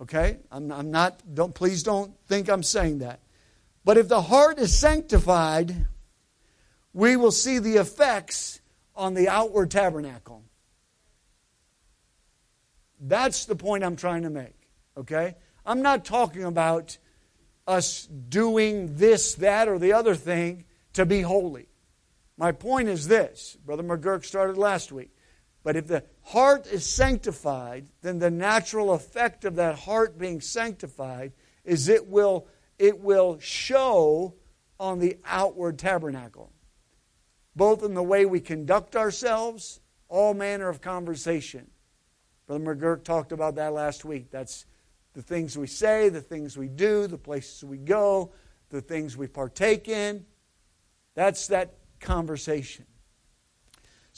Okay? I'm, I'm not, don't, please don't think I'm saying that. But if the heart is sanctified, we will see the effects on the outward tabernacle. That's the point I'm trying to make. Okay? I'm not talking about us doing this, that, or the other thing to be holy. My point is this Brother McGurk started last week. But if the heart is sanctified, then the natural effect of that heart being sanctified is it will, it will show on the outward tabernacle, both in the way we conduct ourselves, all manner of conversation. Brother McGurk talked about that last week. That's the things we say, the things we do, the places we go, the things we partake in. That's that conversation.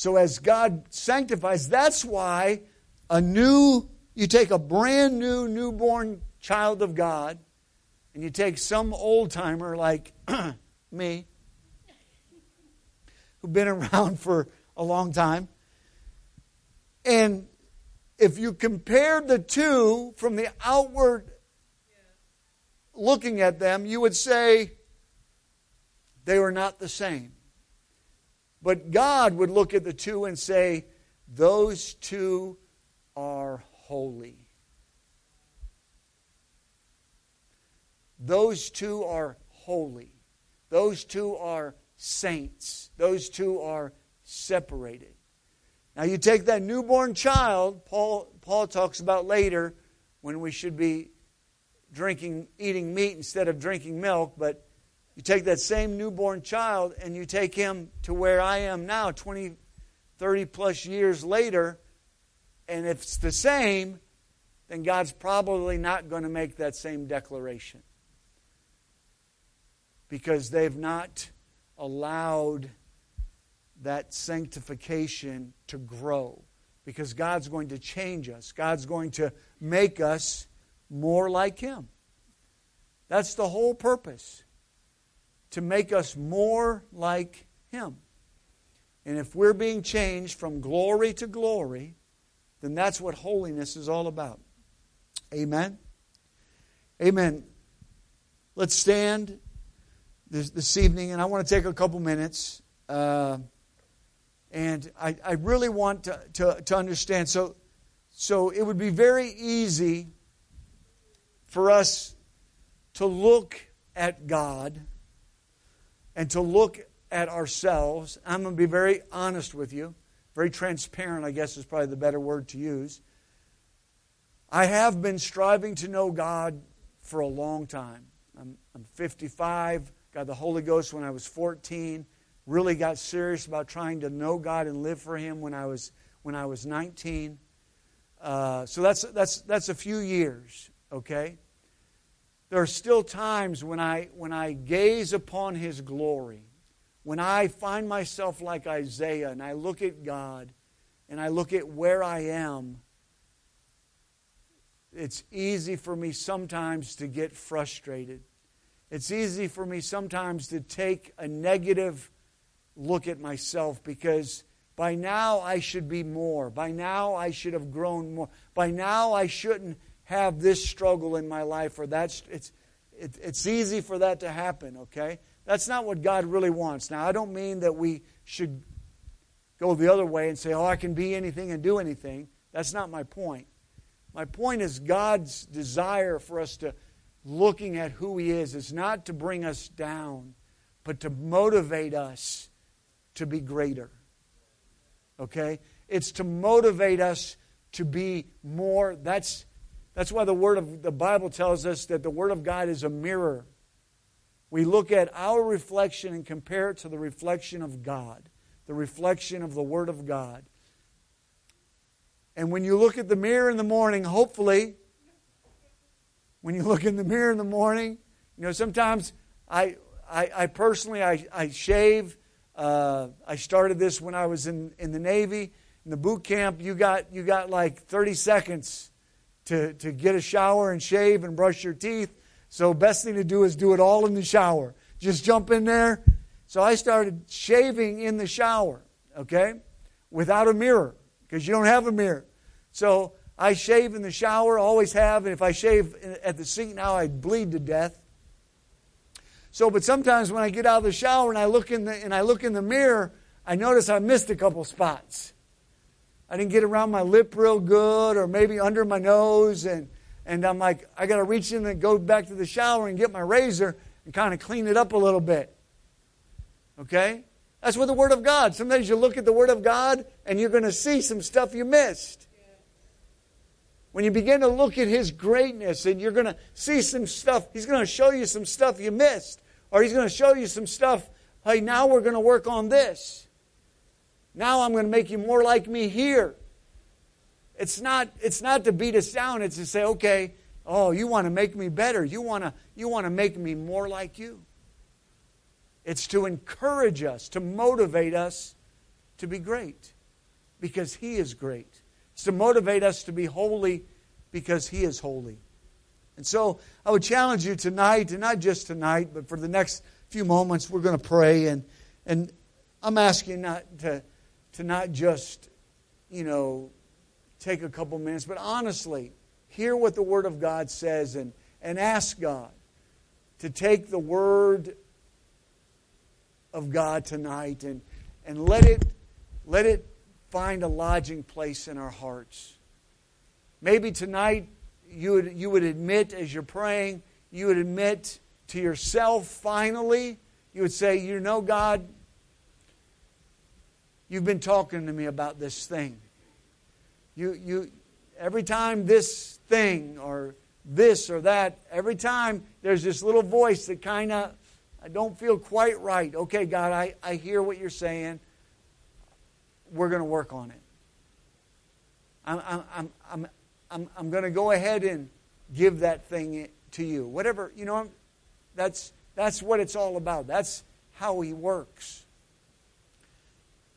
So as God sanctifies, that's why a new, you take a brand new newborn child of God, and you take some old timer like me, who've been around for a long time, and if you compared the two from the outward looking at them, you would say they were not the same. But God would look at the two and say, Those two are holy. Those two are holy. Those two are saints. Those two are separated. Now, you take that newborn child, Paul, Paul talks about later when we should be drinking, eating meat instead of drinking milk, but you take that same newborn child and you take him to where I am now, 20, 30 plus years later, and if it's the same, then God's probably not going to make that same declaration. Because they've not allowed that sanctification to grow. Because God's going to change us, God's going to make us more like Him. That's the whole purpose to make us more like Him. And if we're being changed from glory to glory, then that's what holiness is all about. Amen? Amen. Let's stand this, this evening, and I want to take a couple minutes. Uh, and I, I really want to, to, to understand. So, so it would be very easy for us to look at God and to look at ourselves. I'm going to be very honest with you, very transparent, I guess is probably the better word to use. I have been striving to know God for a long time. I'm, I'm 55, got the Holy Ghost when I was 14, really got serious about trying to know God and live for Him when I was, when I was 19. Uh, so that's, that's, that's a few years, okay? There are still times when I, when I gaze upon His glory, when I find myself like Isaiah and I look at God and I look at where I am, it's easy for me sometimes to get frustrated. It's easy for me sometimes to take a negative look at myself because by now I should be more. By now I should have grown more. By now I shouldn't have this struggle in my life or that's it's it, it's easy for that to happen, okay? That's not what God really wants. Now, I don't mean that we should go the other way and say, oh, I can be anything and do anything. That's not my point. My point is God's desire for us to looking at who He is is not to bring us down, but to motivate us to be greater. Okay? It's to motivate us to be more. That's, that's why the word of the Bible tells us that the Word of God is a mirror. We look at our reflection and compare it to the reflection of God, the reflection of the Word of God. And when you look at the mirror in the morning, hopefully, when you look in the mirror in the morning, you know, sometimes I, I, I personally, I, I shave. Uh, I started this when I was in, in the Navy. In the boot camp, you got, you got like 30 seconds to, to get a shower and shave and brush your teeth. So best thing to do is do it all in the shower. Just jump in there. So I started shaving in the shower, okay, without a mirror because you don't have a mirror. So I shave in the shower, always have, and if I shave at the sink now, I'd bleed to death. So, but sometimes when I get out of the shower and I look in the and I look in the mirror, I notice I missed a couple spots. I didn't get around my lip real good, or maybe under my nose, and and I'm like, I got to reach in and go back to the shower and get my razor and kind of clean it up a little bit. Okay, that's with the Word of God. Sometimes you look at the Word of God and you're going to see some stuff you missed. When you begin to look at His greatness and you're going to see some stuff, He's going to show you some stuff you missed. Or He's going to show you some stuff, hey, now we're going to work on this. Now I'm going to make you more like me here. It's not, it's not to beat us down, it's to say, okay, oh, you want to make me better. You want to, you want to make me more like you. It's to encourage us, to motivate us to be great because He is great. It's to motivate us to be holy because He is holy. And so I would challenge you tonight, and not just tonight, but for the next few moments, we're going to pray. And, and I'm asking not to, to not just, you know, take a couple minutes, but honestly, hear what the Word of God says and, and ask God to take the Word of God tonight and, and let it let it find a lodging place in our hearts. Maybe tonight you would, you would admit as you're praying, you would admit to yourself finally, you would say, You know, God, you've been talking to me about this thing. You, you, every time this thing or this or that, every time there's this little voice that kind of, I don't feel quite right. Okay, God, I, I hear what you're saying we're going to work on it. I'm, I'm, I'm, I'm, I'm I'm going to go ahead and give that thing to you. Whatever, you know, that's, that's what it's all about. That's how He works.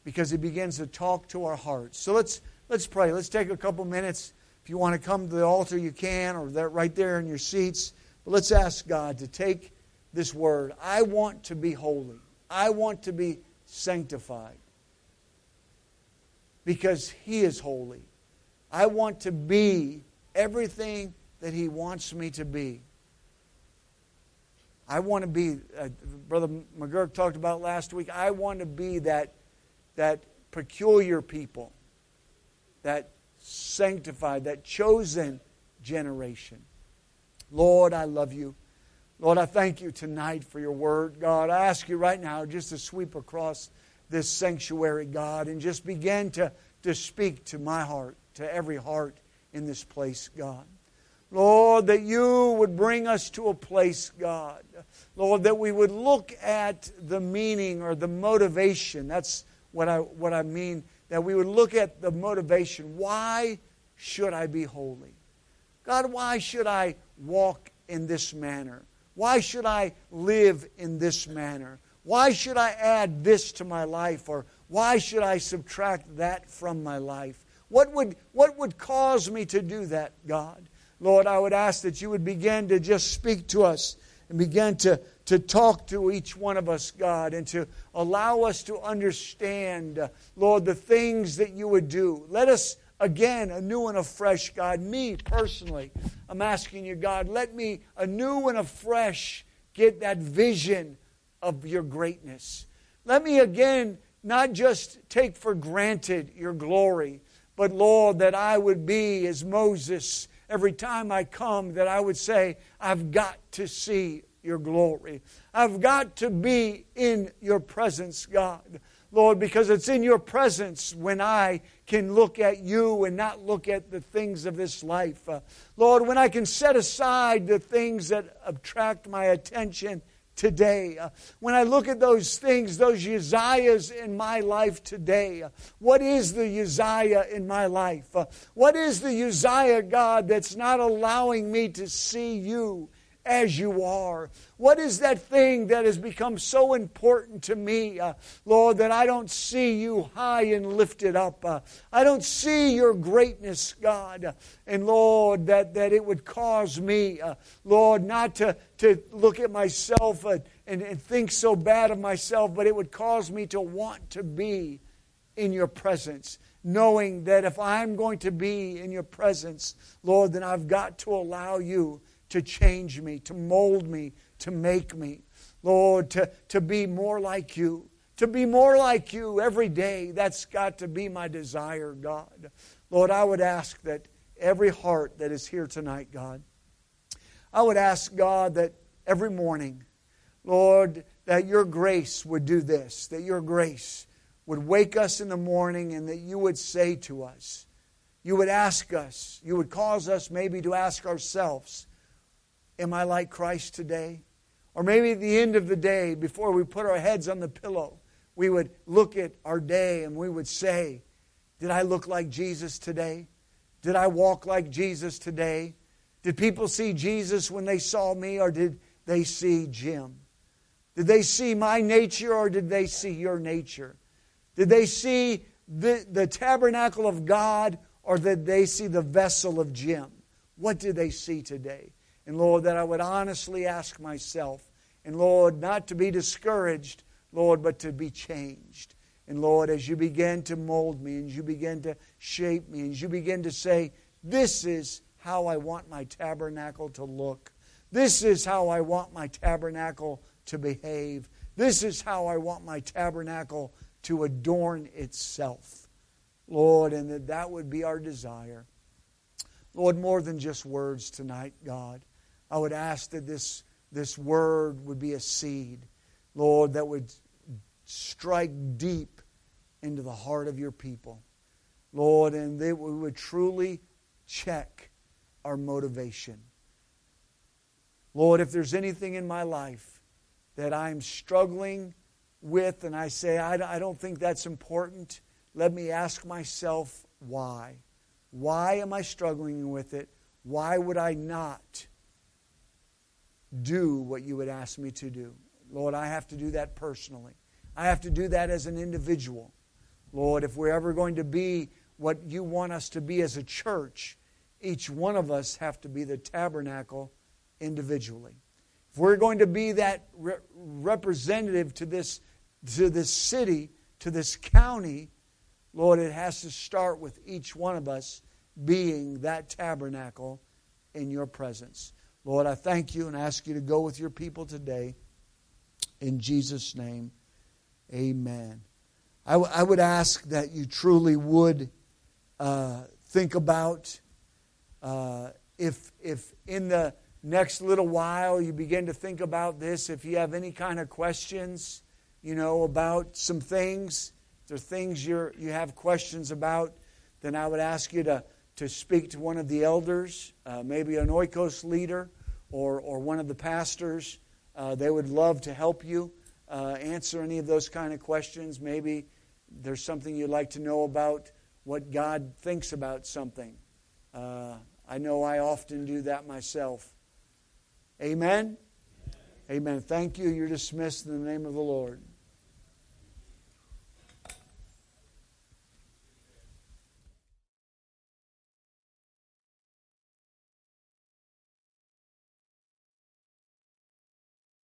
Because He begins to talk to our hearts. So let's, let's pray. Let's take a couple minutes. If you want to come to the altar, you can, or that right there in your seats. But let's ask God to take this word. I want to be holy. I want to be sanctified because He is holy. I want to be everything that He wants me to be. I want to be, uh, Brother McGurk talked about last week, I want to be that, that peculiar people, that sanctified, that chosen generation. Lord, I love you. Lord, I thank you tonight for your word. God, I ask you right now just to sweep across this sanctuary, God, and just begin to, to speak to my heart, to every heart in this place, God. Lord, that you would bring us to a place, God. Lord, that we would look at the meaning or the motivation. That's what I, what I mean. That we would look at the motivation. Why should I be holy? God, why should I walk in this manner? Why should I live in this manner? Why should I add this to my life? Or why should I subtract that from my life? What would, what would cause me to do that, God? Lord, I would ask that you would begin to just speak to us and begin to, to talk to each one of us, God, and to allow us to understand, uh, Lord, the things that you would do. Let us again, anew and afresh, God. Me personally, I'm asking you, God, let me anew and afresh get that vision of your greatness. Let me again not just take for granted your glory, but Lord, that I would be as Moses every time I come, that I would say, I've got to see your glory. I've got to be in your presence, God. Lord, because it's in your presence when I can look at you and not look at the things of this life. Uh, Lord, when I can set aside the things that attract my attention today. Uh, when I look at those things, those Uzziahs in my life today, uh, what is the Uzziah in my life? Uh, what is the Uzziah, God, that's not allowing me to see you as you are? What is that thing that has become so important to me, uh, Lord, that I don't see you high and lifted up? Uh, I don't see your greatness, God. And Lord, that, that it would cause me, uh, Lord, not to, to look at myself and, and, and think so bad of myself, but it would cause me to want to be in your presence knowing that if I'm going to be in your presence, Lord, then I've got to allow you to change me, to mold me, to make me. Lord, to, to be more like you, to be more like you every day. That's got to be my desire, God. Lord, I would ask that every heart that is here tonight, God, I would ask, God, that every morning, Lord, that your grace would do this, that your grace would wake us in the morning and that you would say to us, you would ask us, you would cause us maybe to ask ourselves, Am I like Christ today? Or maybe at the end of the day, before we put our heads on the pillow, we would look at our day and we would say, Did I look like Jesus today? Did I walk like Jesus today? Did people see Jesus when they saw me, or did they see Jim? Did they see my nature, or did they see your nature? Did they see the, the tabernacle of God, or did they see the vessel of Jim? What did they see today? And Lord, that I would honestly ask myself, and Lord, not to be discouraged, Lord, but to be changed. And Lord, as you begin to mold me, and you begin to shape me, and you begin to say, This is how I want my tabernacle to look. This is how I want my tabernacle to behave. This is how I want my tabernacle to adorn itself. Lord, and that that would be our desire. Lord, more than just words tonight, God. I would ask that this, this word would be a seed, Lord, that would strike deep into the heart of your people. Lord, and that we would truly check our motivation. Lord, if there's anything in my life that I'm struggling with and I say, I don't think that's important, let me ask myself why. Why am I struggling with it? Why would I not do what you would ask me to do. Lord, I have to do that personally. I have to do that as an individual. Lord, if we're ever going to be what you want us to be as a church, each one of us have to be the tabernacle individually. If we're going to be that re- representative to this, to this city, to this county, Lord, it has to start with each one of us being that tabernacle in your presence. Lord, I thank you and ask you to go with your people today. In Jesus' name, amen. I, w- I would ask that you truly would uh, think about uh, if, if in the next little while you begin to think about this, if you have any kind of questions, you know, about some things, if there are things you're, you have questions about, then I would ask you to to speak to one of the elders, uh, maybe an oikos leader or, or one of the pastors. Uh, they would love to help you uh, answer any of those kind of questions. Maybe there's something you'd like to know about what God thinks about something. Uh, I know I often do that myself. Amen? Amen. Thank you. You're dismissed in the name of the Lord.